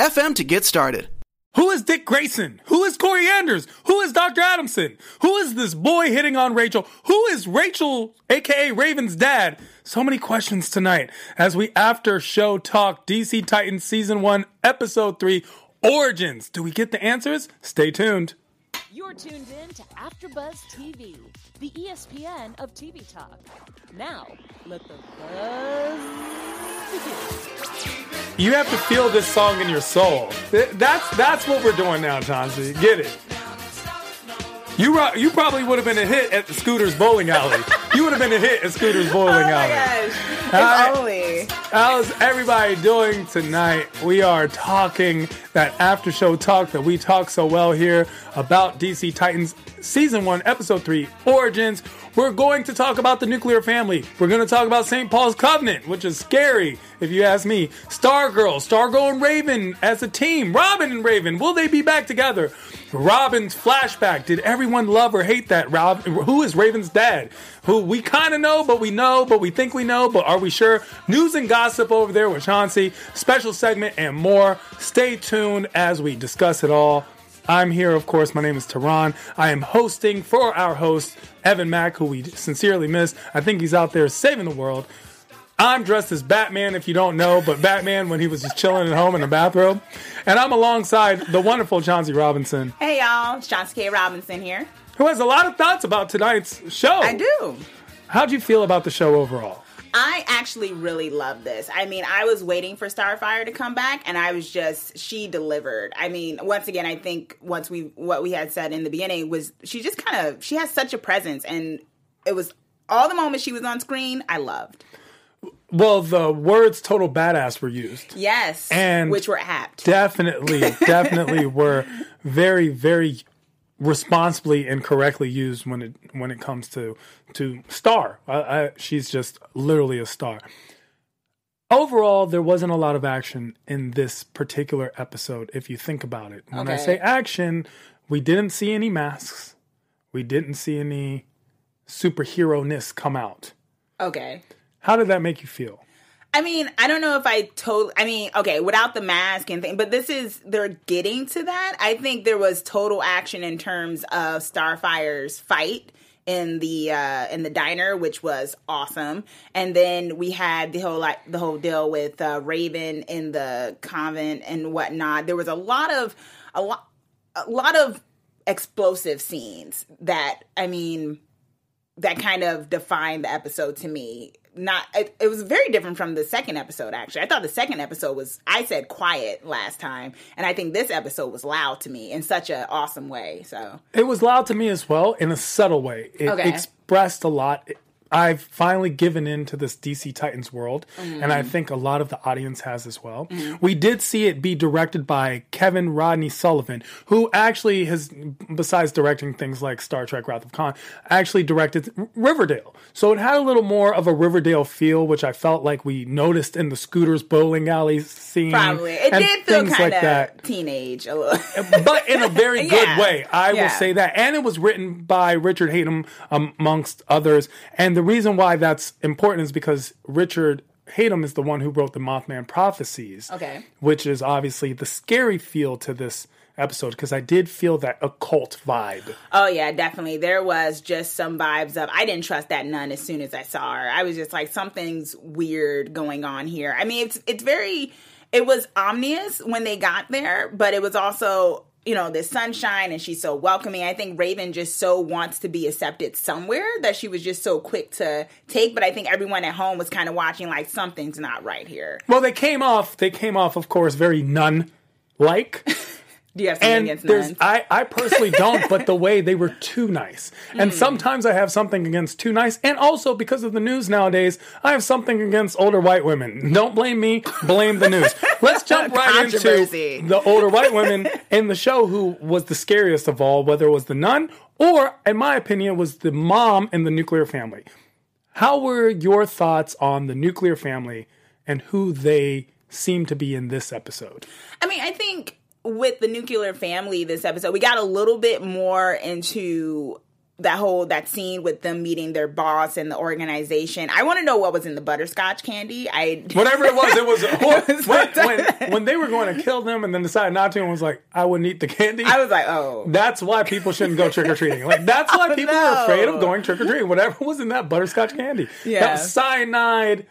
FM to get started. Who is Dick Grayson? Who is Kory Anders? Who is Dr. Adamson? Who is this boy hitting on Rachel? Who is Rachel, aka Raven's dad? So many questions tonight as we after show talk DC Titans Season 1, Episode 3, Origins. Do we get the answers? Stay tuned. You're tuned in to AfterBuzz TV, the ESPN of TV talk. Now, let the buzz begin. You have to feel this song in your soul. That's that's what we're doing now, Chauncey. Get it? You you probably would have been a hit at the Scooters Bowling Alley. you would have been a hit at Scooters oh Bowling oh Alley. Gosh. If only. How's everybody doing tonight? We are talking that after show talk that we talk so well here about DC Titans season one, episode three, Origins. We're going to talk about the nuclear family. We're going to talk about St. Paul's Covenant, which is scary, if you ask me. Stargirl, Stargirl and Raven as a team. Robin and Raven, will they be back together? Robin's flashback. Did everyone love or hate that? Rob, who is Raven's dad? Who we kind of know, but we know, but we think we know, but are we sure? News and gossip over there with Chauncey. Special segment and more. Stay tuned as we discuss it all. I'm here, of course. My name is Tehran. I am hosting for our host, Evan Mack, who we sincerely miss. I think he's out there saving the world. I'm dressed as Batman, if you don't know, but Batman when he was just chilling at home in a bathrobe. And I'm alongside the wonderful Chauncey Robinson. Hey, y'all. It's Chauncey K. Robinson here. Who has a lot of thoughts about tonight's show. I do. How'd you feel about the show overall? I actually really love this. I mean, I was waiting for Starfire to come back, and I was just she delivered. I mean, once again, I think once we what we had said in the beginning was she just kind of she has such a presence, and it was all the moments she was on screen. I loved. Well, the words "total badass" were used. Yes, and which were apt. Definitely, definitely were very, very responsibly and correctly used when it when it comes to to star. I, I, she's just literally a star. Overall, there wasn't a lot of action in this particular episode. If you think about it, when okay. I say action, we didn't see any masks. We didn't see any superhero ness come out. Okay. How did that make you feel? I mean, I don't know if I told. I mean, okay, without the mask and thing, but this is they're getting to that. I think there was total action in terms of Starfire's fight in the uh in the diner, which was awesome. And then we had the whole like the whole deal with uh, Raven in the convent and whatnot. There was a lot of a lot a lot of explosive scenes that I mean that kind of defined the episode to me not it, it, was very different from the second episode actually. I thought the second episode was i said quiet last time and i think this episode was loud to me in such an awesome way so. It was loud to me as well in a subtle way. It okay. expressed a lot I've finally given in to this DC Titans world, mm-hmm. and I think a lot of the audience has as well. Mm-hmm. We did see it be directed by Kevin Rodney Sullivan, who actually has, besides directing things like Star Trek Wrath of Khan, actually directed Riverdale. So it had a little more of a Riverdale feel, which I felt like we noticed in the Scooters bowling alley scene. Probably. It did feel kind of teenage a little. but in a very good yeah. way. I yeah. will say that. And it was written by Richard Hatem, amongst others. And the reason why that's important is because Richard Hatem is the one who wrote the Mothman prophecies. Okay. Which is obviously the scary feel to this episode because I did feel that occult vibe. Oh yeah, definitely. There was just some vibes of I didn't trust that nun as soon as I saw her. I was just like something's weird going on here. I mean, it's it's very it was ominous when they got there, but it was also you know, this sunshine and she's so welcoming. I think Raven just so wants to be accepted somewhere that she was just so quick to take. But I think everyone at home was kind of watching like something's not right here. Well, they came off, they came off, of course, very nun like. Do you have something and against there's nuns? I, I personally don't, but the way they were too nice. And hmm. sometimes I have something against too nice. And also because of the news nowadays, I have something against older white women. Don't blame me, blame the news. Let's jump right into the older white women in the show who was the scariest of all, whether it was the nun or, in my opinion, was the mom in the nuclear family. How were your thoughts on the nuclear family and who they seem to be in this episode? I mean, I think with the nuclear family this episode, we got a little bit more into that whole that scene with them meeting their boss and the organization. I want to know what was in the butterscotch candy. I Whatever it was, it was, was when, when, when they were going to kill them and then decided not to and was like, I wouldn't eat the candy. I was like, oh, that's why people shouldn't go trick or treating. Like that's why oh, people no. are afraid of going trick or treating. Whatever was in that butterscotch candy, Yeah. that was cyanide.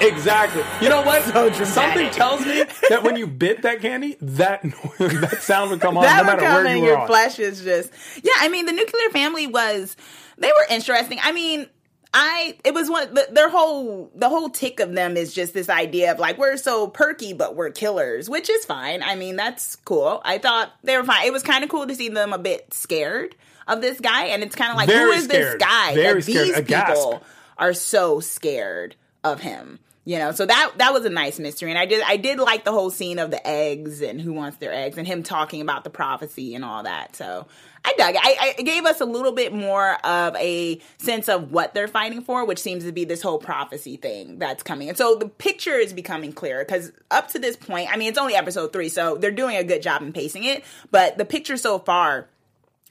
Exactly. You know what? So. Something tells me that when you bit that candy, that that sound would come on that no matter where you were your on. flesh is just yeah. I mean, the nuclear family was they were interesting. I mean. I it was one the, their whole the whole tick of them is just this idea of like we're so perky but we're killers, which is fine. I mean that's cool. I thought they were fine. It was kind of cool to see them a bit scared of this guy, and it's kind of like Very who is scared. this guy Very that scared. these people are so scared of him. You know, so that that was a nice mystery, and I did I did like the whole scene of the eggs and who wants their eggs, and him talking about the prophecy and all that. So I dug it. I, I gave us a little bit more of a sense of what they're fighting for, which seems to be this whole prophecy thing that's coming. And so the picture is becoming clearer because up to this point, I mean, it's only episode three, so they're doing a good job in pacing it. But the picture so far,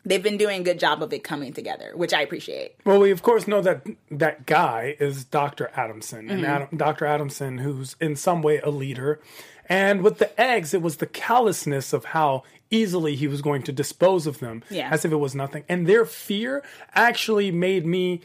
they've been doing a good job of it coming together, which I appreciate. Well, we of course know that that guy is Dr. Adamson, Mm-hmm. and Adam, Dr. Adamson, who's in some way a leader. And with the eggs, it was the callousness of how easily he was going to dispose of them, Yeah. as if it was nothing. And their fear actually made me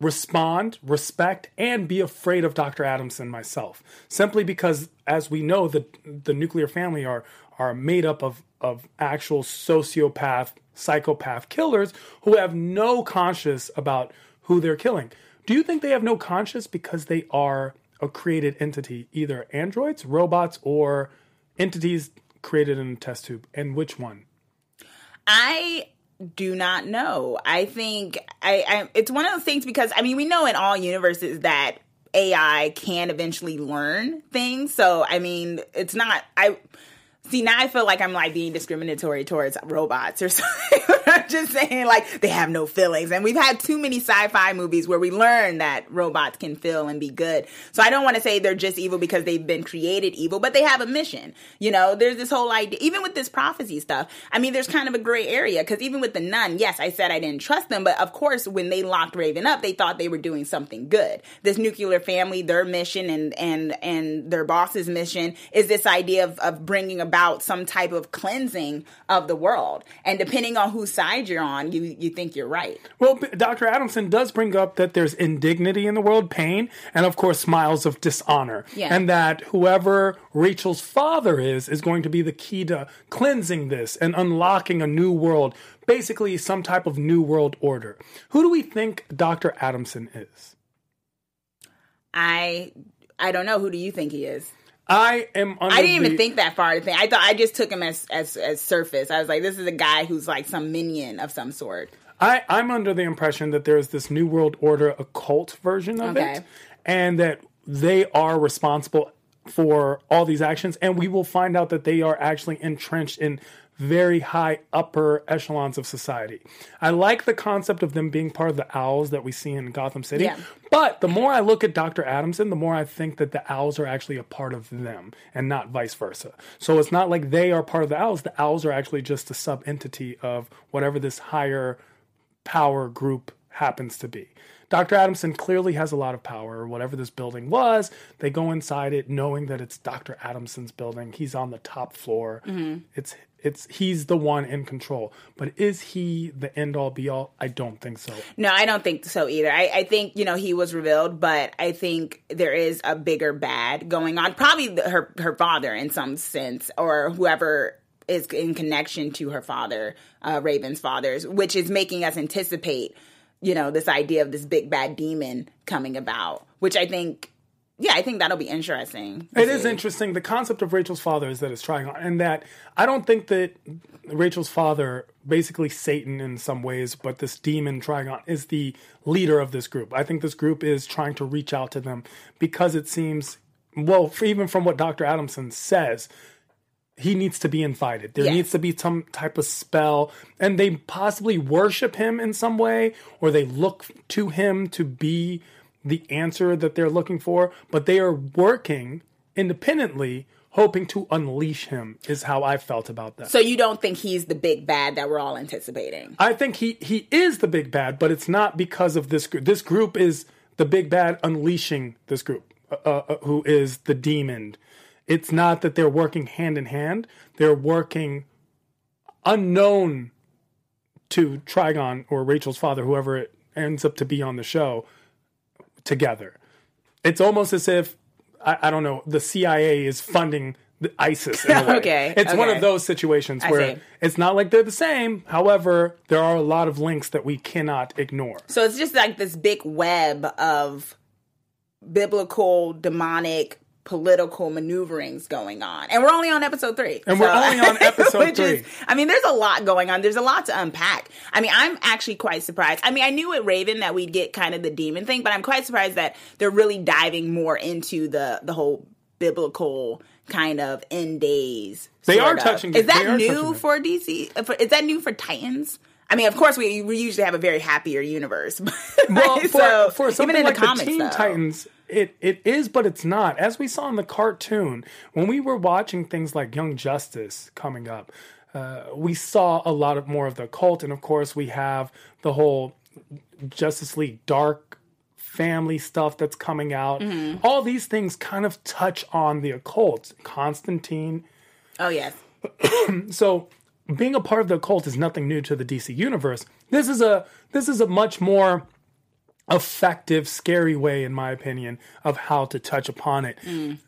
respond, respect, and be afraid of Dr. Adamson myself. Simply because, as we know, the the nuclear family are are made up of of actual sociopath, psychopath killers who have no conscience about who they're killing. Do you think they have no conscience because they are a created entity, either androids, robots, or entities created in a test tube? And which one? I do not know. I think I, I it's one of those things because I mean we know in all universes that AI can eventually learn things. So I mean it's not I see now I feel like I'm like being discriminatory towards robots or something. I'm just saying like they have no feelings. And we've had too many sci-fi movies where we learn that robots can feel and be good. So I don't want to say they're just evil because they've been created evil, but they have a mission. You know, there's this whole idea even with this prophecy stuff. I mean, there's kind of a gray area because even with the nun, yes, I said I didn't trust them, but of course when they locked Raven up, they thought they were doing something good. This nuclear family, their mission and and and their boss's mission is this idea of, of bringing about some type of cleansing of the world. And depending on whose side you're on, you you think you're right. Well, Dr. Adamson does bring up that there's indignity in the world, pain, and of course, smiles of dishonor. Yeah. And that whoever Rachel's father is, is going to be the key to cleansing this and unlocking a new world, basically, some type of new world order. Who do we think Dr. Adamson is? I I don't know. Who do you think he is? I am under I didn't even the- think that far to think. I thought I just took him as as as surface. I was like, this is a guy who's like some minion of some sort. I, I'm under the impression that there's this New World Order occult version of Okay. it, and that they are responsible for all these actions, and we will find out that they are actually entrenched in very high upper echelons of society. I like the concept of them being part of the owls that we see in Gotham City, Yeah. but the more I look at Dr. Adamson, the more I think that the owls are actually a part of them and not vice versa. So it's not like they are part of the owls, the owls are actually just a sub entity of whatever this higher power group happens to be. Dr. Adamson clearly has a lot of power, or whatever this building was. They go inside it knowing that it's Dr. Adamson's building. He's on the top floor. Mm-hmm. It's it's he's the one in control. But is he the end all be all? I don't think so. No, I don't think so either. I, I think you know he was revealed, but I think there is a bigger bad going on. Probably the, her her father in some sense, or whoever is in connection to her father, uh, Raven's father's, which is making us anticipate, you know, this idea of this big bad demon coming about. Which I think yeah, I think that'll be interesting. It is interesting. The concept of Rachel's father is that it's trying on, and that I don't think that Rachel's father, basically Satan in some ways, but this demon Trigon is the leader of this group. I think this group is trying to reach out to them because it seems, well, even from what Dr. Adamson says, he needs to be invited. There Yes. needs to be some type of spell, and they possibly worship him in some way, or they look to him to be the answer that they're looking for. But they are working independently, hoping to unleash him. Is how I felt about that. So you don't think he's the big bad that we're all anticipating? I think he he is the big bad, but it's not because of this group. This group is the big bad unleashing this group, uh, uh, who is the demon. It's not that they're working hand in hand; they're working unknown to Trigon or Rachel's father, whoever it ends up to be on the show, together. It's almost as if I, I don't know the CIA is funding the ISIS. In a way. Okay, it's one of those situations I where see. it's not like they're the same. However, there are a lot of links that we cannot ignore. So it's just like this big web of biblical, demonic, political maneuverings going on. And we're only on episode three. And we're only on episode three. Is, I mean, there's a lot going on. There's a lot to unpack. I mean, I'm actually quite surprised. I mean, I knew at Raven that we'd get kind of the demon thing, but I'm quite surprised that they're really diving more into the the whole biblical kind of end days. They are of. touching Is that They are touching new for DC? Is that new for Titans? I mean, of course, we, we usually have a very happier universe. Well, for, So, for something even in like the the, comics, Teen though. Titans, it, it is, but it's not. As we saw in the cartoon, when we were watching things like Young Justice coming up, uh, we saw a lot of more of the cult, and of course, we have the whole Justice League Dark family stuff that's coming out. Mm-hmm. All these things kind of touch on the occult. Constantine, Oh yes. so being a part of the occult is nothing new to the DC universe. This is a this is a much more effective, scary way, in my opinion, of how to touch upon it.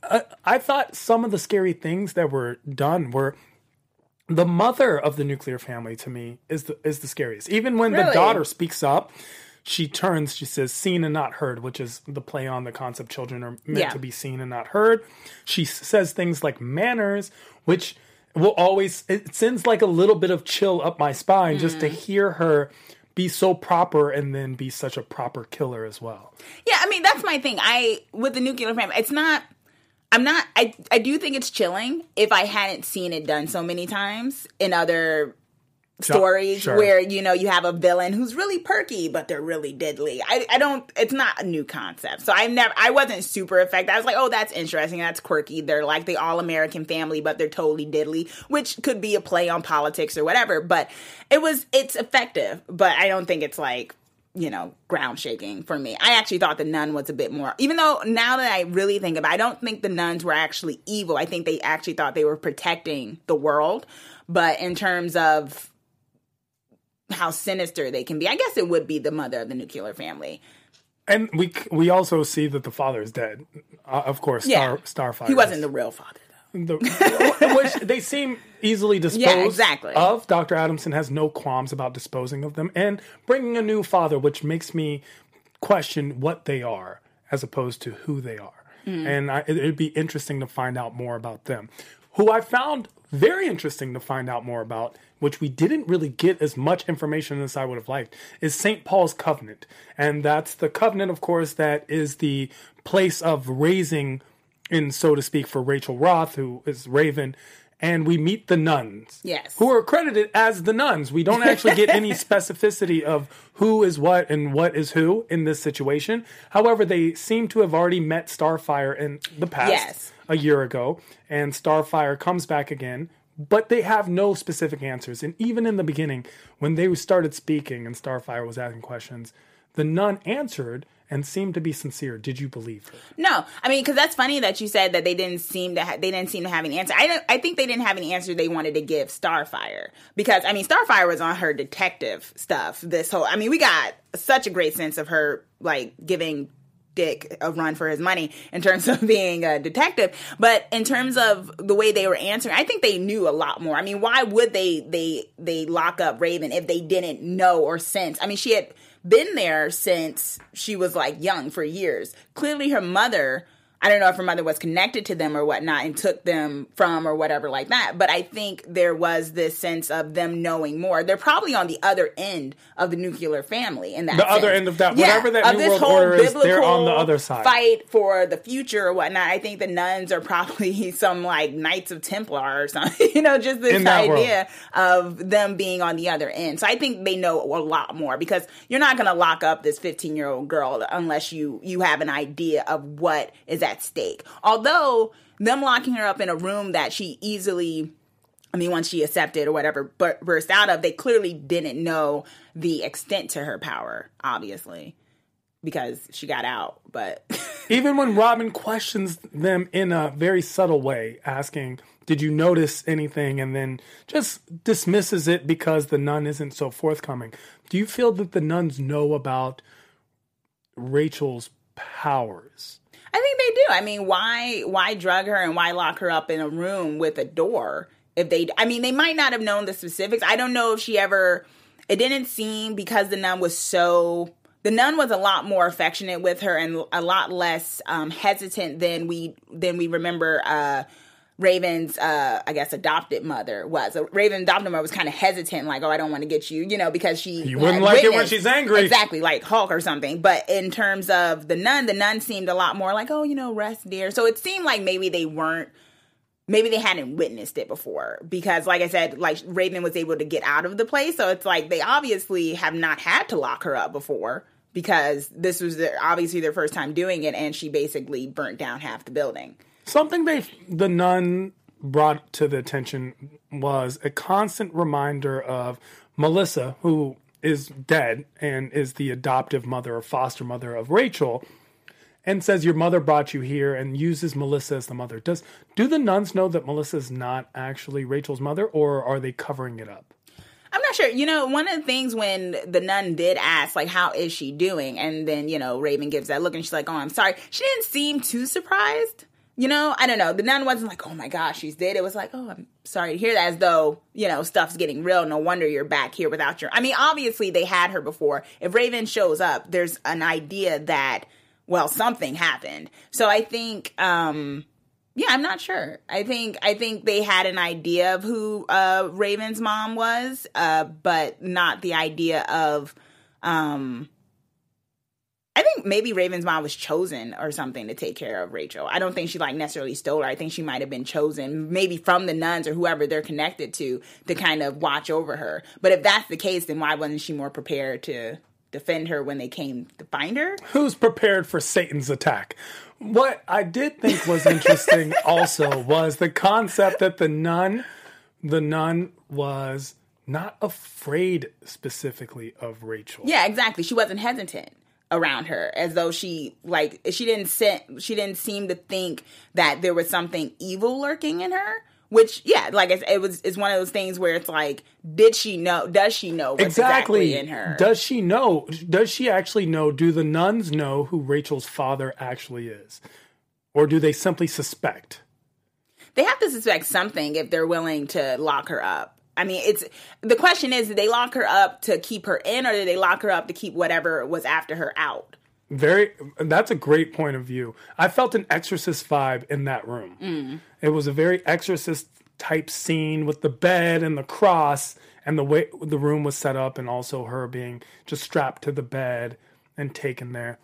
I, I thought some of the scary things that were done were the mother of the nuclear family to me is the is the scariest. Even when the daughter speaks up, she turns, she says seen and not heard, which is the play on the concept children are meant Yeah. to be seen and not heard. She says things like manners, which will always it sends like a little bit of chill up my spine just Mm. to hear her be so proper and then be such a proper killer as well. Yeah, I mean that's my thing. I with the nuclear family, it's not. I'm not. I I do think it's chilling if I hadn't seen it done so many times in other stories sure. where you know you have a villain who's really perky but they're really deadly. I I don't. It's not a new concept, so I never. I wasn't super affected. I was like, oh, that's interesting. That's quirky. They're like the all American family, but they're totally diddly, which could be a play on politics or whatever. But it was. It's effective, but I don't think it's like you know, ground shaking for me. I actually thought the nun was a bit more, even though now that I really think about it, I don't think the nuns were actually evil. I think they actually thought they were protecting the world. But in terms of how sinister they can be, I guess it would be the mother of the nuclear family. And we we also see that the father is dead. Uh, of course, Yeah. Star Starfire. He wasn't the real father, though. the, which they seem easily disposed yeah, exactly. of. Dr. Adamson has no qualms about disposing of them and bringing a new father, which makes me question what they are as opposed to who they are. And I, it'd be interesting to find out more about them. Who I found very interesting to find out more about, which we didn't really get as much information as I would have liked, is St. Paul's Covenant. And that's the covenant, of course, that is the place of raising in so to speak for Rachel Roth, who is Raven, and we meet the nuns. Yes. Who are credited as the nuns. We don't actually get any specificity of who is what and what is who in this situation. However, they seem to have already met Starfire in the past Yes. a year ago, and Starfire comes back again. But they have no specific answers. And even in the beginning, when they started speaking and Starfire was asking questions, the nun answered and seemed to be sincere. Did you believe her? No, I mean, because that's funny that you said that they didn't seem to ha- they didn't seem to have an answer. I I think they didn't have an answer they wanted to give Starfire because I mean Starfire was on her detective stuff. This whole I mean we got such a great sense of her like giving Dick a run for his money in terms of being a detective, but in terms of the way they were answering, I think they knew a lot more. I mean, why would they they they lock up Raven if they didn't know or sense? I mean, she had been there since she was like young for years. Clearly, her mother I don't know if her mother was connected to them or whatnot and took them from or whatever like that. But I think there was this sense of them knowing more. They're probably on the other end of the nuclear family in that The other end of that- Yeah, whatever that New this World whole Order is, they're biblical on the other side. Fight for the future or whatnot. I think the nuns are probably some like Knights of Templar or something. you know, just this that world. idea of them being on the other end. So I think they know a lot more because you're not going to lock up this 15 year old girl unless you you have an idea of what is at stake. Although them locking her up in a room that she easily I mean, once she accepted or whatever, but burst out of, they clearly didn't know the extent to her power, obviously, because she got out. But Even when Robin questions them in a very subtle way, asking, Did you notice anything? and then just dismisses it because the nun isn't so forthcoming. Do you feel that the nuns know about Rachel's powers? I think they do. I mean, why why drug her and why lock her up in a room with a door? If they, I mean, they might not have known the specifics. I don't know if she ever. It didn't seem because the nun was so. The nun was a lot more affectionate with her and a lot less um, hesitant than we than we remember. Uh, Raven's, uh, I guess, adopted mother was. So Raven's adopted mother was kind of hesitant, like, "Oh, I don't want to get you," you know, because she You wouldn't like it when she's angry. exactly, like Hulk or something. But in terms of the nun, the nun seemed a lot more like, "Oh, you know, rest, dear." So it seemed like maybe they weren't, maybe they hadn't witnessed it before because, like I said, like Raven was able to get out of the place, so it's like they obviously have not had to lock her up before because this was their, obviously their first time doing it, and she basically burnt down half the building. Something they the nun brought to the attention was a constant reminder of Melissa, who is dead and is the adoptive mother or foster mother of Rachel, and says your mother brought you here and uses Melissa as the mother. Does do the nuns know that Melissa is not actually Rachel's mother, or are they covering it up? I'm not sure. You know, one of the things when the nun did ask, like, how is she doing? And then, you know, Raven gives that look and she's like, oh, I'm sorry. She didn't seem too surprised. You know, I don't know. The nun wasn't like, oh my gosh, she's dead. It was like, oh, I'm sorry to hear that, as though, you know, stuff's getting real. No wonder you're back here without your. I mean, obviously they had her before. If Raven shows up, there's an idea that, well, something happened. So I think, um, yeah, I'm not sure. I think I think they had an idea of who uh, Raven's mom was, uh, but not the idea of. Um, I think maybe Raven's mom was chosen or something to take care of Rachel. I don't think she like necessarily stole her. I think she might have been chosen, maybe from the nuns or whoever they're connected to, to kind of watch over her. But if that's the case, then why wasn't she more prepared to defend her when they came to find her? who's prepared for Satan's attack. What I did think was interesting also was the concept that the nun, the nun was not afraid specifically of Rachel. Yeah, exactly. She wasn't hesitant around her as though she like she didn't sit, she didn't seem to think that there was something evil lurking in her which yeah like it's, it was it's one of those things where it's like did she know does she know what's exactly, Exactly. in her Does she know? Does she actually know? Do the nuns know who Rachel's father actually is? Or do they simply suspect? they have to suspect something if they're willing to lock her up I mean, it's the question is, did they lock her up to keep her in, or did they lock her up to keep whatever was after her out? Very. That's a great point of view. I felt an Exorcist vibe in that room. Mm. It was a very Exorcist type scene with the bed and the cross and the way the room was set up, and also her being just strapped to the bed and taken there.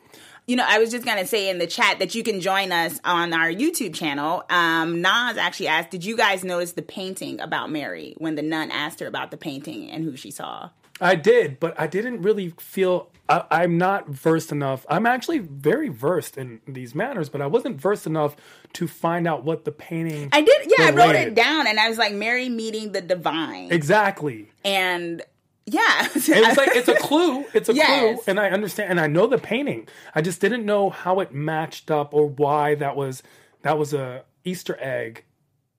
You know, I was just gonna say in the chat that you can join us on our YouTube channel. Um, Nas actually asked, "Did you guys notice the painting about Mary when the nun asked her about the painting and who she saw?" I did, but I didn't really feel. I, I'm not versed enough. I'm actually very versed in these matters, but I wasn't versed enough to find out what the painting. I did, yeah, I wrote it down, and I was like, "Mary meeting the divine," Exactly. and yeah, it's like it's a clue. It's a Yes. clue, and I understand, and I know the painting. I just didn't know how it matched up or why that was that was a Easter egg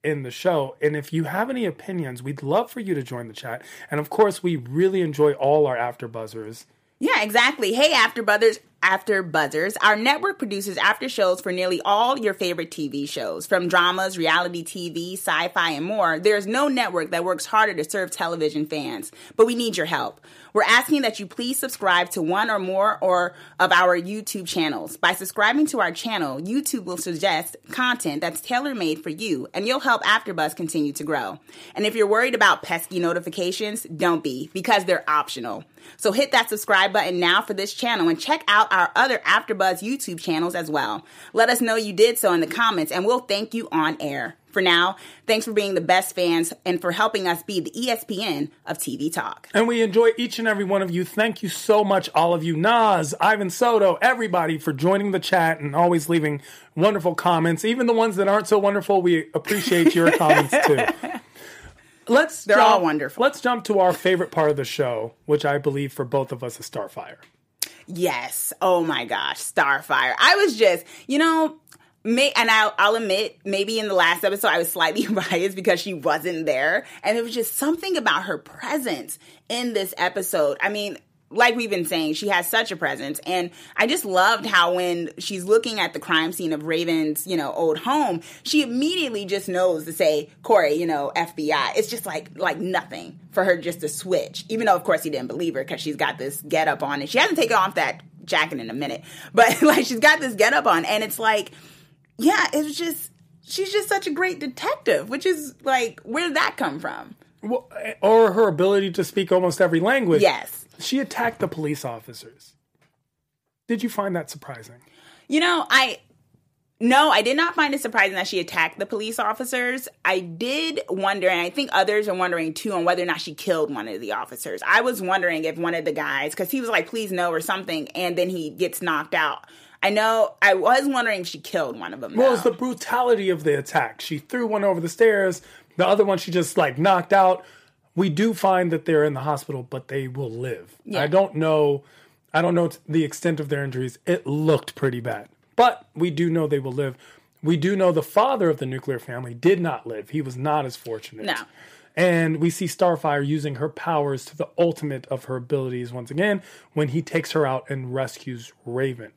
in the show. And if you have any opinions, we'd love for you to join the chat. And of course, we really enjoy all our after buzzers. Yeah, exactly. Hey, After Brothers, After Buzzers. Our network produces after shows for nearly all your favorite TV shows, from dramas, reality TV, sci fi, and more. There's no network that works harder to serve television fans, but we need your help. We're asking that you please subscribe to one or more or of our YouTube channels. By subscribing to our channel, YouTube will suggest content that's tailor-made for you, and you'll help AfterBuzz continue to grow. And if you're worried about pesky notifications, don't be, because they're optional. So hit that subscribe button now for this channel and check out our other AfterBuzz YouTube channels as well. Let us know you did so in the comments, and we'll thank you on air. For now, thanks for being the best fans and for helping us be the ESPN of TV talk. And we enjoy each and every one of you. Thank you so much, all of you. Nas, Ivan Soto, everybody for joining the chat and always leaving wonderful comments. Even the ones that aren't so wonderful, we appreciate your comments too. Let's They're jump, all wonderful. Let's jump to our favorite part of the show, which I believe for both of us is Starfire. Yes. Oh my gosh, Starfire. I was just, you know, may and I'll, I'll admit, maybe in the last episode I was slightly biased because she wasn't there, and it was just something about her presence in this episode. I mean. Like we've been saying, she has such a presence, and I just loved how when she's looking at the crime scene of Raven's, you know, old home, she immediately just knows to say, "Kory, you know, FBI." It's just like like nothing for her just to switch, even though of course he didn't believe her because she's got this get up on, and she hasn't taken off that jacket in a minute, but like she's got this get up on, and it's like, yeah, it's just she's just such a great detective, which is like where did that come from? Well, eh, or her ability to speak almost every language. Yes. She attacked the police officers. Did you find that surprising? You know, I no, I did not find it surprising that she attacked the police officers. I did wonder, and I think others are wondering too, on whether or not she killed one of the officers. I was wondering if one of the guys, because he was like, "Please no" or something, and then he gets knocked out. I know. I was wondering if she killed one of them. Well, though. it's the brutality of the attack. She threw one over the stairs. The other one she just like knocked out. We do find that they're in the hospital, but they will live. I don't know. I don't know the extent of their injuries. It looked pretty bad, but we do know they will live. We do know the father of the nuclear family did not live. He was not as fortunate. No. And we see Starfire using her powers to the ultimate of her abilities once again when he takes her out and rescues Raven.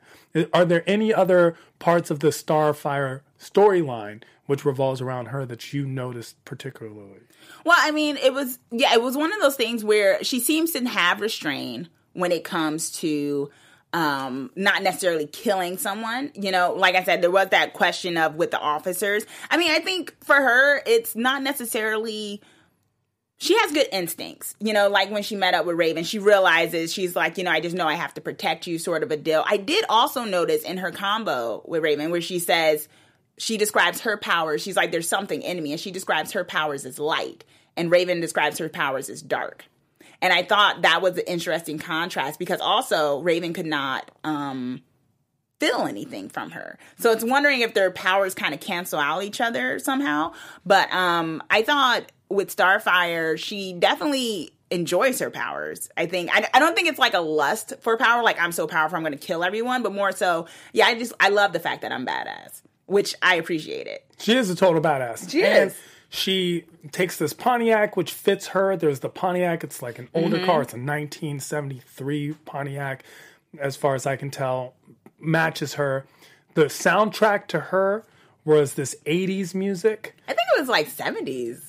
Are there any other parts of the Starfire storyline which revolves around her that you noticed particularly? Well, I mean, it was yeah, it was one of those things where she seems to have restraint when it comes to um not necessarily killing someone you know like i said there was that question of with the officers i mean i think for her it's not necessarily she has good instincts. You know, like when she met up with Raven, she realizes she's like, you know, I just know I have to protect you, sort of a deal. I did also notice in her combo with Raven where she says, she describes her powers. She's like, there's something in me. And she describes her powers as light. And Raven describes her powers as dark. And I thought that was an interesting contrast because also Raven could not um, feel anything from her. So it's wondering if their powers kind of cancel out each other somehow. But um, I thought with Starfire, she definitely enjoys her powers. I think I, I don't think it's like a lust for power, like I'm so powerful I'm going to kill everyone, but more so, yeah, I just I love the fact that I'm badass, which I appreciate it. She is a total badass. She and is. She takes this Pontiac, which fits her. There's the Pontiac. It's like an older Mm-hmm. car. It's a 1973 Pontiac, as far as I can tell, matches her. The soundtrack to her was this 80s music. I think it was like 70s.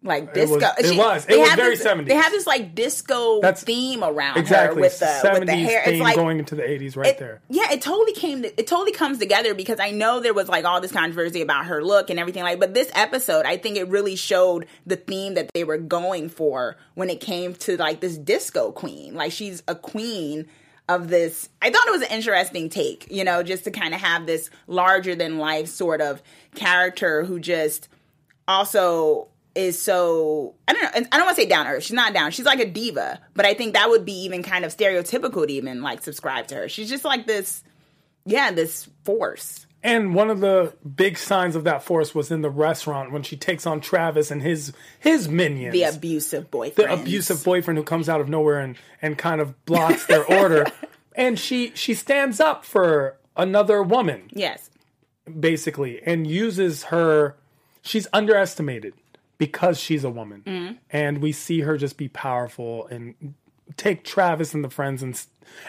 Like It was- disco. it was. It they was very 70s. They have this like disco That's- theme around her Exactly. with the 70s with the hair. theme It's like going into the 80s right it- there. Yeah, it totally came. To, it totally comes together because I know there was like all this controversy about her look and everything like. But this episode, I think it really showed the theme that they were going for when it came to like this disco queen. Like she's a queen of this. I thought it was an interesting take, you know, just to kind of have this larger than life sort of character who just also is so I don't know. I don't want to say down earth. She's not down. She's like a diva, but I think that would be even kind of stereotypical to even like subscribe to her. She's just like this, yeah, this force. And one of the big signs of that force was in the restaurant when she takes on Travis and his his minions. The abusive boyfriend. the abusive boyfriend who comes out of nowhere and and kind of blocks their order. And she she stands up for another woman Yes. basically and uses her she's underestimated because she's a woman. Mm-hmm. And we see her just be powerful and take Travis and the friends and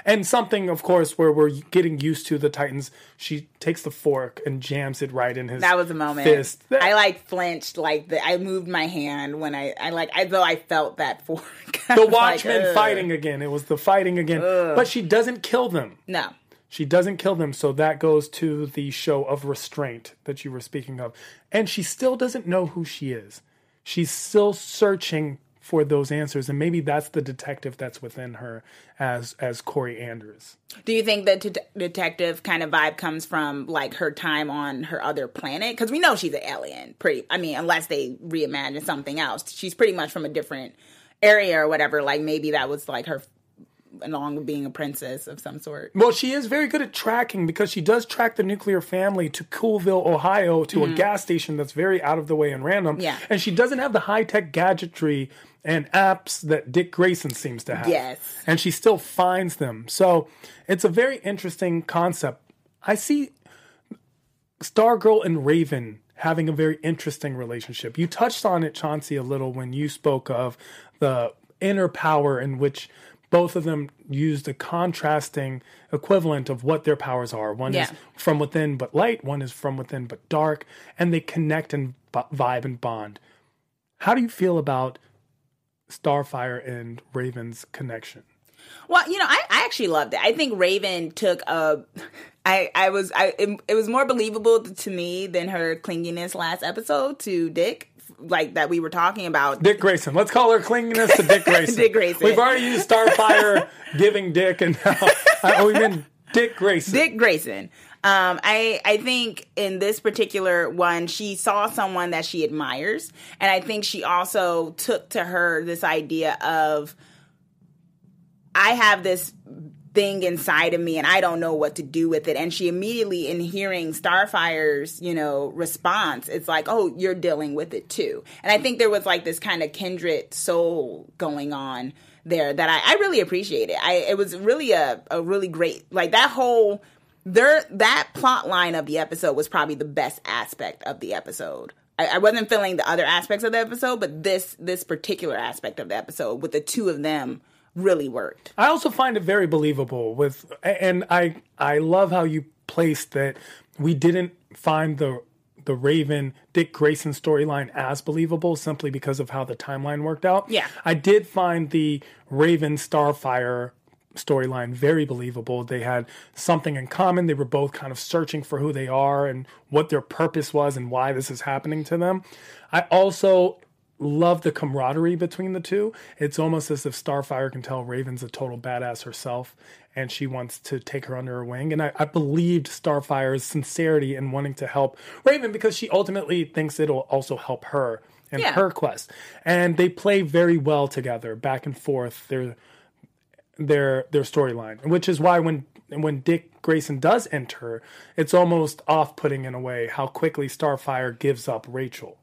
and something, of course, where we're getting used to the Titans. She takes the fork and jams it right in his. That was a moment. Fist. I like flinched, like the, I moved my hand when I, I like, as though I felt that fork. the Watchmen like, fighting again. It was the fighting again, Ugh. but she doesn't kill them. No. She doesn't kill them, so that goes to the show of restraint that you were speaking of. And she still doesn't know who she is. She's still searching for those answers and maybe that's the detective that's within her as as corey Andrews. Do you think that detective kind of vibe comes from like her time on her other planet cuz we know she's an alien pretty I mean unless they reimagine something else. She's pretty much from a different area or whatever like maybe that was like her along with being a princess of some sort. Well, she is very good at tracking because she does track the nuclear family to Coolville, Ohio, to mm-hmm. a gas station that's very out of the way and random. Yeah. And she doesn't have the high tech gadgetry and apps that Dick Grayson seems to have. Yes. And she still finds them. So it's a very interesting concept. I see Stargirl and Raven having a very interesting relationship. You touched on it, Chauncey, a little when you spoke of the inner power in which both of them use the contrasting equivalent of what their powers are. One yeah. is from within but light, one is from within but dark, and they connect and vibe and bond. How do you feel about Starfire and Raven's connection? Well, you know, I, I actually loved it. I think Raven took a. I, I was I it, it was more believable to me than her clinginess last episode to Dick like that we were talking about. Dick Grayson. Let's call her clinginess to Dick Grayson. Dick Grayson. We've already used Starfire giving Dick, and now uh, we mean Dick Grayson. Dick Grayson. Um, I I think in this particular one, she saw someone that she admires, and I think she also took to her this idea of I have this thing inside of me and I don't know what to do with it. And she immediately, in hearing Starfire's, you know, response, it's like, oh, you're dealing with it too. And I think there was like this kind of kindred soul going on there that I, I really appreciated. I it was really a, a really great like that whole there that plot line of the episode was probably the best aspect of the episode. I, I wasn't feeling the other aspects of the episode, but this this particular aspect of the episode with the two of them really worked. I also find it very believable with and I I love how you placed that we didn't find the the Raven Dick Grayson storyline as believable simply because of how the timeline worked out. Yeah. I did find the Raven Starfire storyline very believable. They had something in common. They were both kind of searching for who they are and what their purpose was and why this is happening to them. I also love the camaraderie between the two. It's almost as if Starfire can tell Raven's a total badass herself and she wants to take her under her wing. And I, I believed Starfire's sincerity in wanting to help Raven because she ultimately thinks it'll also help her in yeah. her quest. And they play very well together, back and forth. Their their their storyline, which is why when when Dick Grayson does enter, it's almost off putting in a way how quickly Starfire gives up Rachel.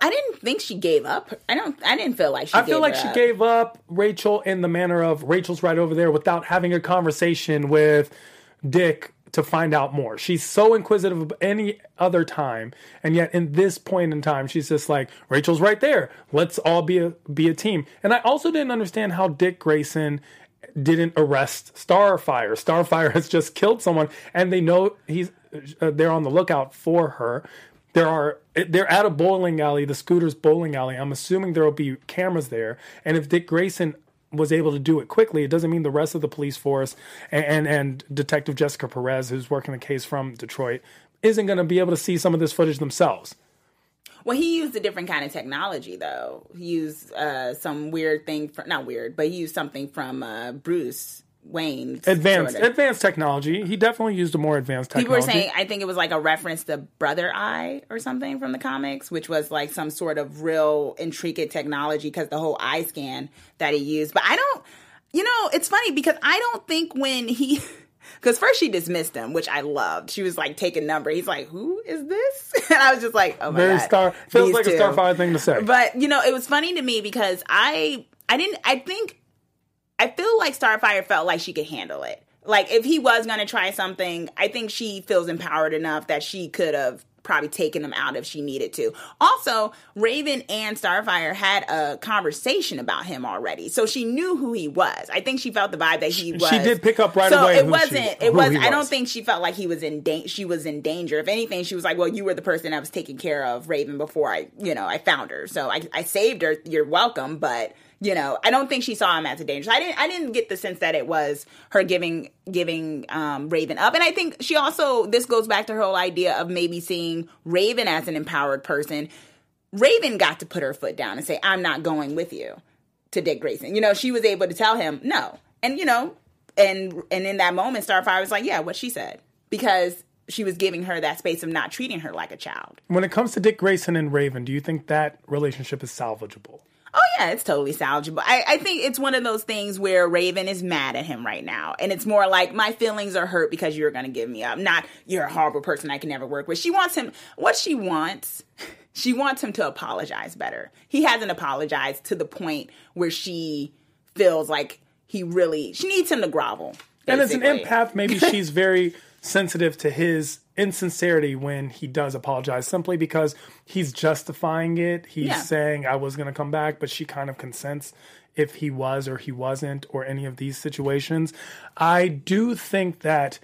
I didn't think she gave up. I don't. I didn't feel like she. I feel like she up. gave up Rachel in the manner of Rachel's right over there without having a conversation with Dick to find out more. She's so inquisitive of any other time, and yet in this point in time, she's just like Rachel's right there. Let's all be a be a team. And I also didn't understand how Dick Grayson didn't arrest Starfire. Starfire has just killed someone, and they know he's uh, they're on the lookout for her there are they're at a bowling alley, the Scooters bowling alley. I'm assuming there will be cameras there, and if Dick Grayson was able to do it quickly, it doesn't mean the rest of the police force and and, and Detective Jessica Perez, who's working the case from Detroit, isn't going to be able to see some of this footage themselves. Well, he used a different kind of technology, though. He used uh, some weird thing, for, not weird, but he used something from uh, Bruce Wayne. Advanced, sort of. advanced technology. He definitely used a more advanced technology. People were saying, I think it was like a reference to Brother Eye or something from the comics, which was like some sort of real intricate technology because the whole eye scan that he used. But I don't, you know, it's funny because I don't think when he. Because first she dismissed him, which I loved. She was like, take a number. He's like, who is this? And I was just like, oh my Very God. Star, feels like two. a Starfire thing to say. But, you know, it was funny to me because I, I didn't, I think I feel like Starfire felt like she could handle it. Like if he was going to try something, I think she feels empowered enough that she could have probably taken him out if she needed to. Also, Raven and Starfire had a conversation about him already, so she knew who he was. I think she felt the vibe that he was. She did pick up right so away it wasn't. she- it was. I don't was. think she felt like he was in. Da- she was in danger. If anything, she was like, "Well, you were the person I was taking care of Raven before I, you know, I found her. So I, I saved her. You're welcome." But you know, I don't think she saw him as a danger. I didn't. I didn't get the sense that it was her giving giving um, Raven up. And I think she also. This goes back to her whole idea of maybe seeing Raven as an empowered person. Raven got to put her foot down and say, "I'm not going with you." to Dick Grayson. You know, she was able to tell him no. And you know, and and in that moment Starfire was like, yeah, what she said because she was giving her that space of not treating her like a child. When it comes to Dick Grayson and Raven, do you think that relationship is salvageable? Oh yeah, it's totally salvageable. I, I think it's one of those things where Raven is mad at him right now, and it's more like my feelings are hurt because you're going to give me up. Not you're a horrible person I can never work with. She wants him. What she wants, she wants him to apologize better. He hasn't apologized to the point where she feels like he really. She needs him to grovel. And as an empath, maybe she's very sensitive to his insincerity when he does apologize, simply because he's justifying it. He's Yeah. saying, I was going to come back, but she kind of consents if he was or he wasn't, or any of these situations. I do think that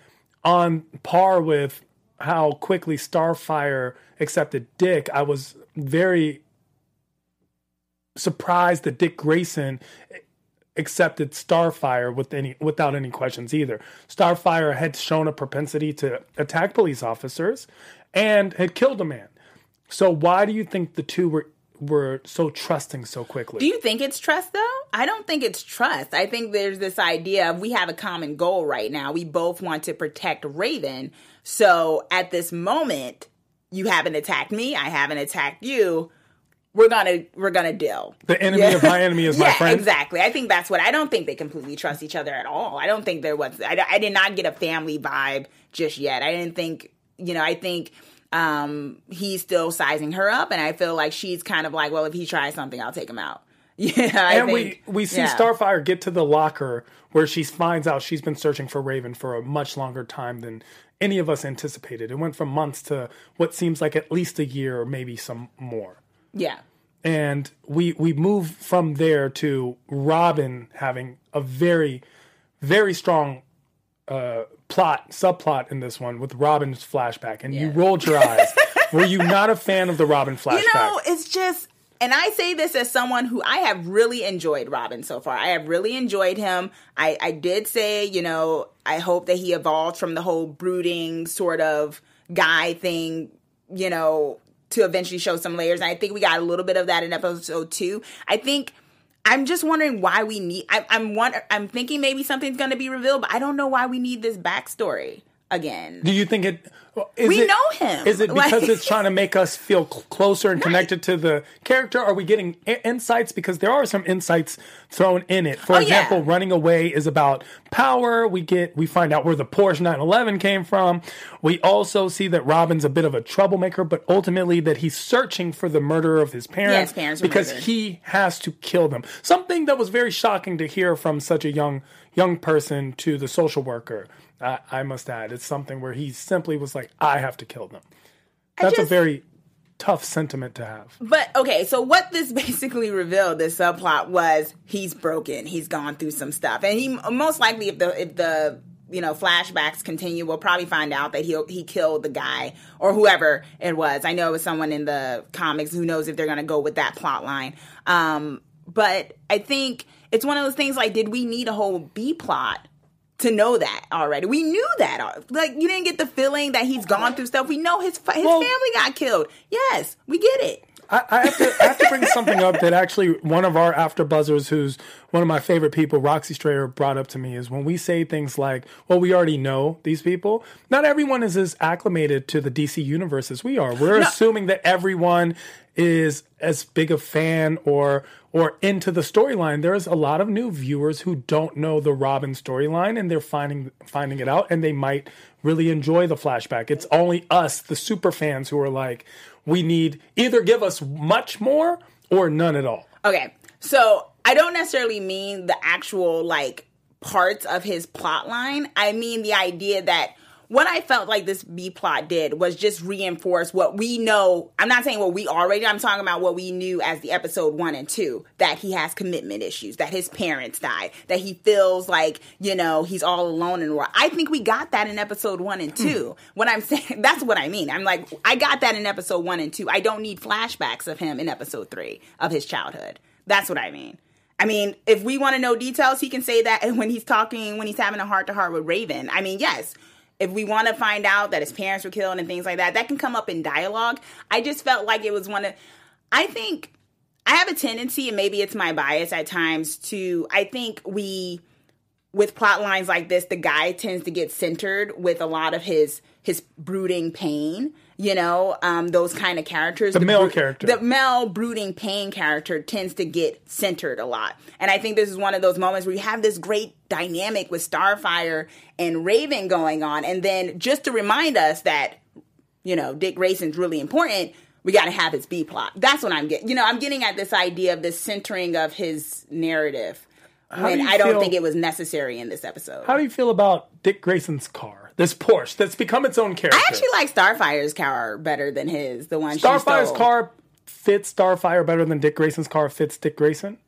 on par with how quickly Starfire accepted Dick, I was very surprised that Dick Grayson accepted Starfire with any without any questions either. Starfire had shown a propensity to attack police officers and had killed a man. So why do you think the two were were so trusting so quickly? Do you think it's trust though? I don't think it's trust. I think there's this idea of we have a common goal right now. We both want to protect Raven. So at this moment, you haven't attacked me, I haven't attacked you. We're gonna we're gonna deal. the enemy of my enemy is my yeah, friend. exactly. I think that's what I don't think they completely trust each other at all. I don't think there was. I, I did not get a family vibe just yet. I didn't think. You know, I think um he's still sizing her up, and I feel like she's kind of like, well, if he tries something, I'll take him out. Yeah, I and think, we we see yeah. Starfire get to the locker where she finds out she's been searching for Raven for a much longer time than any of us anticipated. It went from months to what seems like at least a year or maybe some more. Yeah, and we we move from there to Robin having a very very strong uh, plot subplot in this one with Robin's flashback, and you rolled your eyes. Were you not a fan of the Robin flashback? You know, it's just, and I say this as someone who I have really enjoyed Robin so far. I have really enjoyed him. I, I did say, you know, I hope that he evolved from the whole brooding sort of guy thing, you know, to eventually show some layers. And I think we got a little bit of that in episode two. I think. I'm just wondering why we need. I, I'm wonder, I'm thinking maybe something's going to be revealed, but I don't know why we need this backstory again. Do you think it? Is We it- know him. Is it because Like- it's trying to make us feel cl- closer and connected to the character? Are we getting I- insights? Because there are some insights thrown in it. For Oh, yeah. example, running away is about power. We get we find out where the Porsche 911 came from. We also see that Robin's a bit of a troublemaker, but ultimately that he's searching for the murderer of his parents, his parents because murdered. he has to kill them. Something that was very shocking to hear from such a young young person to the social worker. I, I must add, it's something where he simply was like, "I have to kill them." That's a very tough sentiment to have. But okay, so what this basically revealed, this subplot was he's broken. He's gone through some stuff, and he most likely, if the if the you know flashbacks continue, we'll probably find out that he he killed the guy or whoever it was. I know it was someone in the comics. Who knows if they're gonna go with that plot line? Um, but I think it's one of those things. Like, did we need a whole B plot? To know that already, we knew that. Like you didn't get the feeling that he's gone through stuff. We know his his Well- family got killed. Yes, we get it. I, I have to I have to bring something up that actually one of our after buzzers, who's one of my favorite people, Roxy Strayer, brought up to me is when we say things like, "Well, we already know these people." Not everyone is as acclimated to the DC universe as we are. We're assuming that everyone is as big a fan or or into the storyline. There's a lot of new viewers who don't know the Robin storyline, and they're finding finding it out, and they might really enjoy the flashback. It's only us, the super fans, who are like, we need either give us much more or none at all. Okay, so I don't necessarily mean the actual like parts of his plot line. I mean the idea that what I felt like this B plot did was just reinforce what we know. I'm not saying what we already, I'm talking about what we knew as the episode one and two that he has commitment issues, that his parents died, that he feels like, you know, he's all alone in the world. I think we got that in episode one and two. Mm. What I'm saying, that's what I mean. I'm like, I got that in episode one and two. I don't need flashbacks of him in episode three of his childhood. That's what I mean. I mean, if we want to know details, he can say that and when he's talking, when he's having a heart to heart with Raven. I mean, yes, if we want to find out that his parents were killed and things like that, that can come up in dialogue. I just felt like it was one of, I think I have a tendency, and maybe it's my bias at times, to, I think we, with plot lines like this, the guy tends to get centered with a lot of his his brooding pain you know um, those kind of characters. The, the male bro- character. the male brooding pain character tends to get centered a lot. And i think this is one of those moments where you have this great dynamic with starfire and raven going on. And then just to remind us that you know dick grayson's really important we got to have his b plot. That's what i'm getting you know i'm getting at this idea of this centering of his narrative how when do I don't feel, think it was necessary in this episode. How do you feel about Dick Grayson's car? This Porsche that's become its own character. I actually like Starfire's car better than his. The one Starfire's car fits Starfire better than Dick Grayson's car fits Dick Grayson.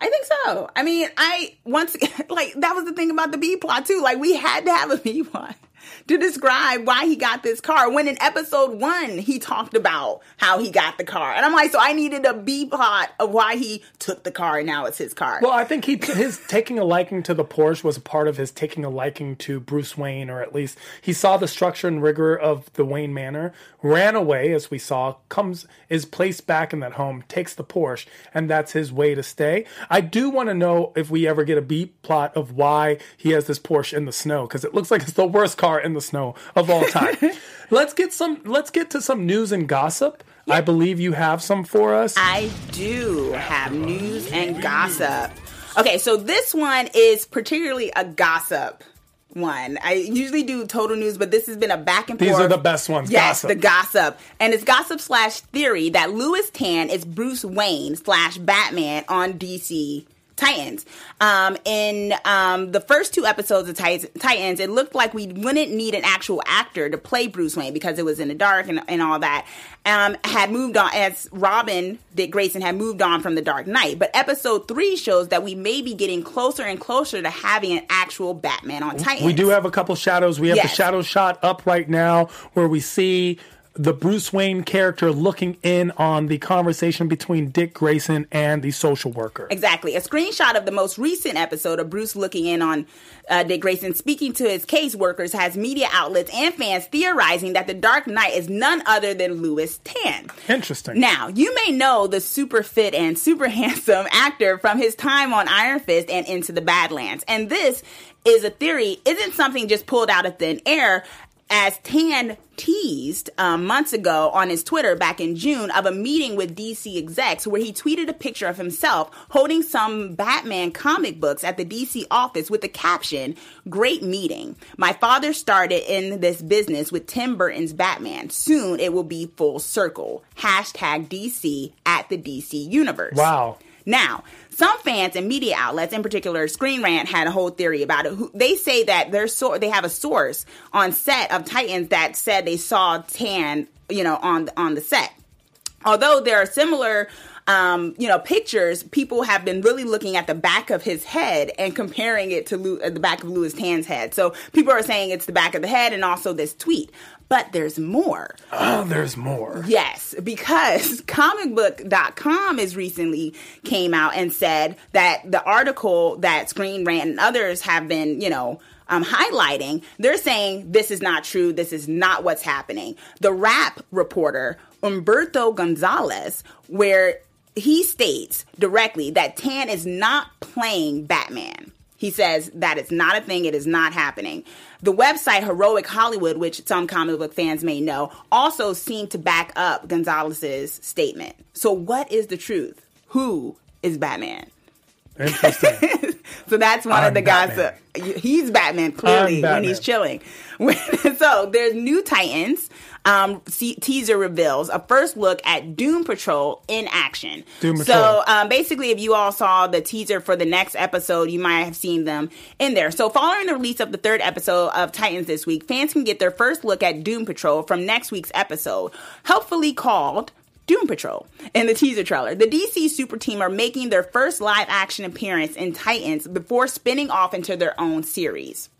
I think so. I mean, I once like that was the thing about the B plot too. Like we had to have a B plot to describe why he got this car. When in episode one, he talked about how he got the car. And I'm like, so I needed a B plot of why he took the car and now it's his car. Well, I think he his taking a liking to the Porsche was a part of his taking a liking to Bruce Wayne, or at least he saw the structure and rigor of the Wayne Manor, ran away, as we saw, comes is placed back in that home, takes the Porsche, and that's his way to stay. I do want to know if we ever get a B plot of why he has this Porsche in the snow, because it looks like it's the worst car in the snow of all time. let's get some. Let's get to some news and gossip. I believe you have some for us. I do have news and gossip. Okay, so this one is particularly a gossip one. I usually do total news, but this has been a back and forth. These are the best ones. Yes, gossip. the gossip, and it's gossip slash theory that Lewis Tan is Bruce Wayne slash Batman on DC Titans. Um, in um, the first two episodes of Titans, it looked like we wouldn't need an actual actor to play Bruce Wayne because it was in the dark and, and all that. Um, had moved on as Robin Dick Grayson had moved on from the Dark Knight. But episode three shows that we may be getting closer and closer to having an actual Batman on Titans. We do have a couple shadows. We have yes. the shadow shot up right now where we see the Bruce Wayne character looking in on the conversation between Dick Grayson and the social worker. Exactly. A screenshot of the most recent episode of Bruce looking in on uh, Dick Grayson speaking to his caseworkers has media outlets and fans theorizing that the Dark Knight is none other than Lewis Tan. Interesting. Now, you may know the super fit and super handsome actor from his time on Iron Fist and Into the Badlands. And this is a theory, isn't something just pulled out of thin air as Tan teased um, months ago on his Twitter back in June of a meeting with DC execs where he tweeted a picture of himself holding some Batman comic books at the DC office with the caption, Great meeting. My father started in this business with Tim Burton's Batman. Soon it will be full circle. Hashtag DC at the DC universe. Wow. Now, some fans and media outlets, in particular Screen Rant, had a whole theory about it. They say that their so- they have a source on set of Titans that said they saw Tan, you know, on on the set. Although there are similar um, you know, pictures, people have been really looking at the back of his head and comparing it to Lu- the back of Lewis Tan's head. So people are saying it's the back of the head and also this tweet. But there's more. Oh, there's more. Yes, because comicbook.com is recently came out and said that the article that Screen Rant and others have been, you know, um, highlighting, they're saying this is not true. This is not what's happening. The Wrap reporter, Umberto Gonzalez, where he states directly that Tan is not playing Batman. He says that it's not a thing, it is not happening. The website Heroic Hollywood, which some comic book fans may know, also seemed to back up Gonzalez's statement. So, what is the truth? Who is Batman? Interesting. So that's one I'm of the Batman. gossip. He's Batman clearly I'm when he's chilling. so there's new Titans. Um, see, teaser reveals a first look at Doom Patrol in action. Doom So um, basically, if you all saw the teaser for the next episode, you might have seen them in there. So following the release of the third episode of Titans this week, fans can get their first look at Doom Patrol from next week's episode, helpfully called Doom Patrol in the teaser trailer. The DC super team are making their first live action appearance in Titans before spinning off into their own series.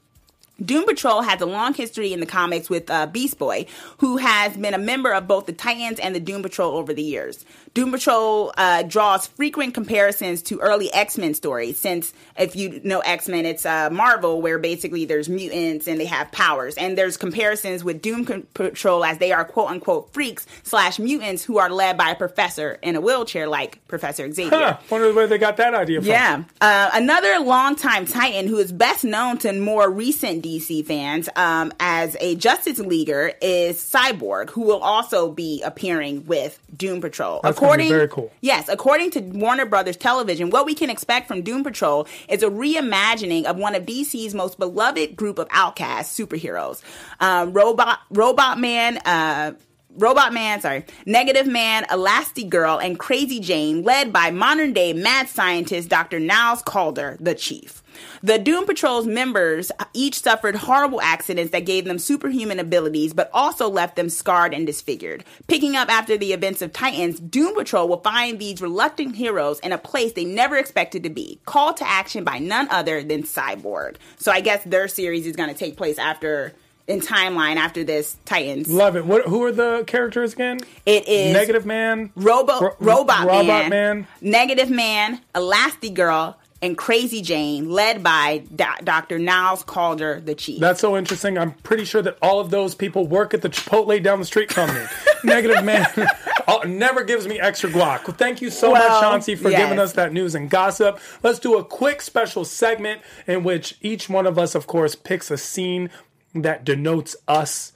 Doom Patrol has a long history in the comics with uh, Beast Boy, who has been a member of both the Titans and the Doom Patrol over the years. Doom Patrol uh, draws frequent comparisons to early X Men stories, since if you know X Men, it's uh, Marvel, where basically there's mutants and they have powers, and there's comparisons with Doom Patrol as they are quote unquote freaks slash mutants who are led by a professor in a wheelchair, like Professor Xavier. Huh, wonder where they got that idea from. Yeah. Uh, another longtime Titan who is best known to more recent DC fans um, as a Justice Leaguer is Cyborg, who will also be appearing with Doom Patrol. That's be very cool. Yes, according to Warner Brothers Television, what we can expect from Doom Patrol is a reimagining of one of DC's most beloved group of outcast superheroes, um, Robot Robot Man. Uh, Robot Man, sorry, Negative Man, Elastigirl, and Crazy Jane, led by modern day mad scientist Dr. Niles Caulder, the chief. The Doom Patrol's members each suffered horrible accidents that gave them superhuman abilities, but also left them scarred and disfigured. Picking up after the events of Titans, Doom Patrol will find these reluctant heroes in a place they never expected to be, called to action by none other than Cyborg. So I guess their series is going to take place after, in timeline after this Titans. Love it. What? Who are the characters again? It is Negative Man. Robo Ro- Robot, Robot Man, Man. Negative Man, Elastigirl, and Crazy Jane, led by Do- Dr. Niles Caulder, the chief. That's so interesting. I'm pretty sure that all of those people work at the Chipotle down the street from me. Negative man all- never gives me extra guac. Well, thank you so Well, much, Chauncey, for yes. giving us that news and gossip. Let's do a quick special segment in which each one of us, of course, picks a scene that denotes us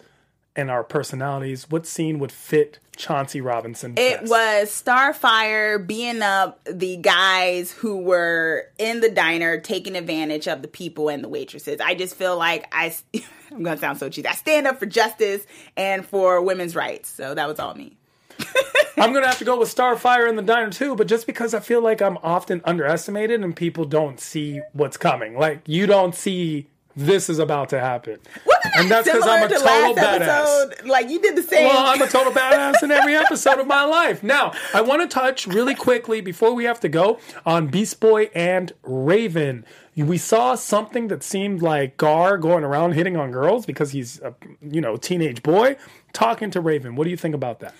and our personalities. What scene would fit Chauncey Robinson? Best? It was Starfire being up the guys who were in the diner taking advantage of the people and the waitresses. I just feel like I, I'm gonna sound so cheesy. I stand up for justice and for women's rights. So that was all me. I'm gonna have to go with Starfire in the diner too, but just because I feel like I'm often underestimated and people don't see what's coming. Like you don't see this is about to happen. Wasn't And that's 'cause I'm a to total badass. episode? Like you did the same. Well, I'm a total badass in every episode of my life. Now, I want to touch really quickly before we have to go on Beast Boy and Raven. We saw something that seemed like Gar going around hitting on girls because he's a you know teenage boy talking to Raven. What do you think about that?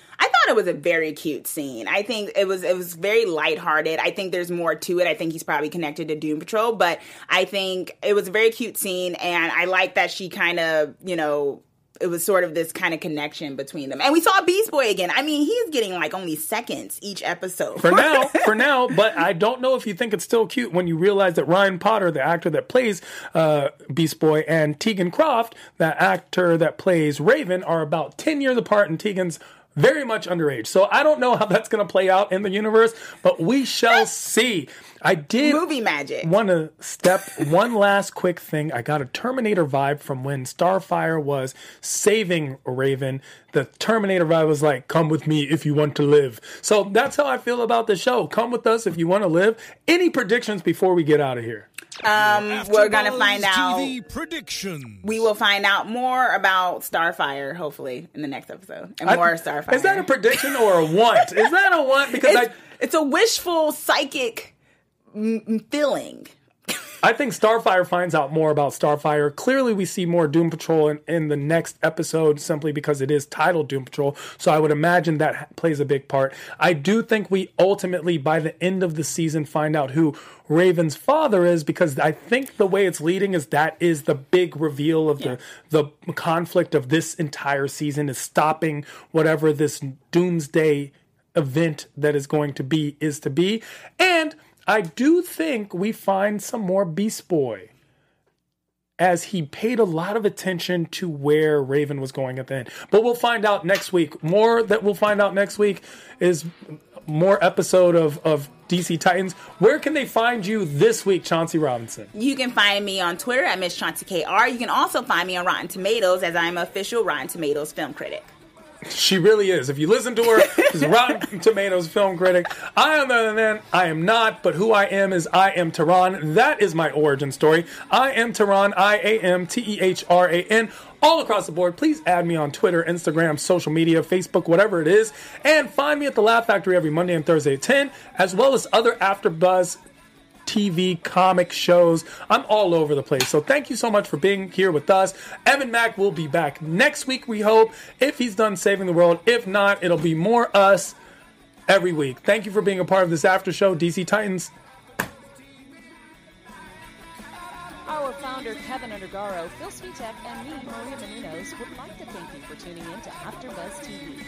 Thought it was a very cute scene. I think it was it was very lighthearted. I think there's more to it. I think he's probably connected to Doom Patrol, but I think it was a very cute scene and I like that she kind of, you know, it was sort of this kind of connection between them. And we saw Beast Boy again. I mean, he's getting like only seconds each episode. for now, for now. But I don't know if you think it's still cute when you realize that Ryan Potter, the actor that plays uh, Beast Boy, and Teagan Croft, the actor that plays Raven, are about ten years apart, and Teagan's very much underage. So I don't know how that's going to play out in the universe, but we shall ah! see. I did Movie magic. want to step one last quick thing. I got a Terminator vibe from when Starfire was saving Raven. The Terminator vibe was like, "Come with me if you want to live." So that's how I feel about the show. Come with us if you want to live. Any predictions before we get out of here? Um, we're gonna find AfterBuzz out. TV prediction. We will find out more about Starfire hopefully in the next episode, and more Starfire. Is that a prediction or a want? Is that a want? Because It's, I. it's a wishful psychic m- feeling. I think Starfire finds out more about Starfire. Clearly, we see more Doom Patrol in, in the next episode simply because it is titled Doom Patrol. So I would imagine that plays a big part. I do think we ultimately, by the end of the season, find out who Raven's father is because I think the way it's leading is that is the big reveal of the the conflict of this entire season is stopping whatever this doomsday event that is going to be is to be. And I do think we find some more Beast Boy as he paid a lot of attention to where Raven was going at the end. But we'll find out next week. More that we'll find out next week is more episode of, of DC Titans. Where can they find you this week, Chauncey Robinson? You can find me on Twitter at Miss Chauncey KR. You can also find me on Rotten Tomatoes as I'm official Rotten Tomatoes film critic. She really is. If you listen to her, she's a Rotten Tomatoes film critic. I, on the other hand, I am not, but who I am is I am Tehran. That is my origin story. I am Tehran, I A M T E H R A N. All across the board, please add me on Twitter, Instagram, social media, Facebook, whatever it is, and find me at the Laugh Factory every Monday and Thursday at 10, as well as other AfterBuzz TV, comic shows. I'm all over the place. So thank you so much for being here with us. Evan Mack will be back next week, we hope, if he's done saving the world. If not, it'll be more us every week. Thank you for being a part of this after show, DC Titans. Our founder, Kevin Undergaro, Phil Svitek, and me, Maria Menounos, would like to thank you for tuning in to AfterBuzz TV.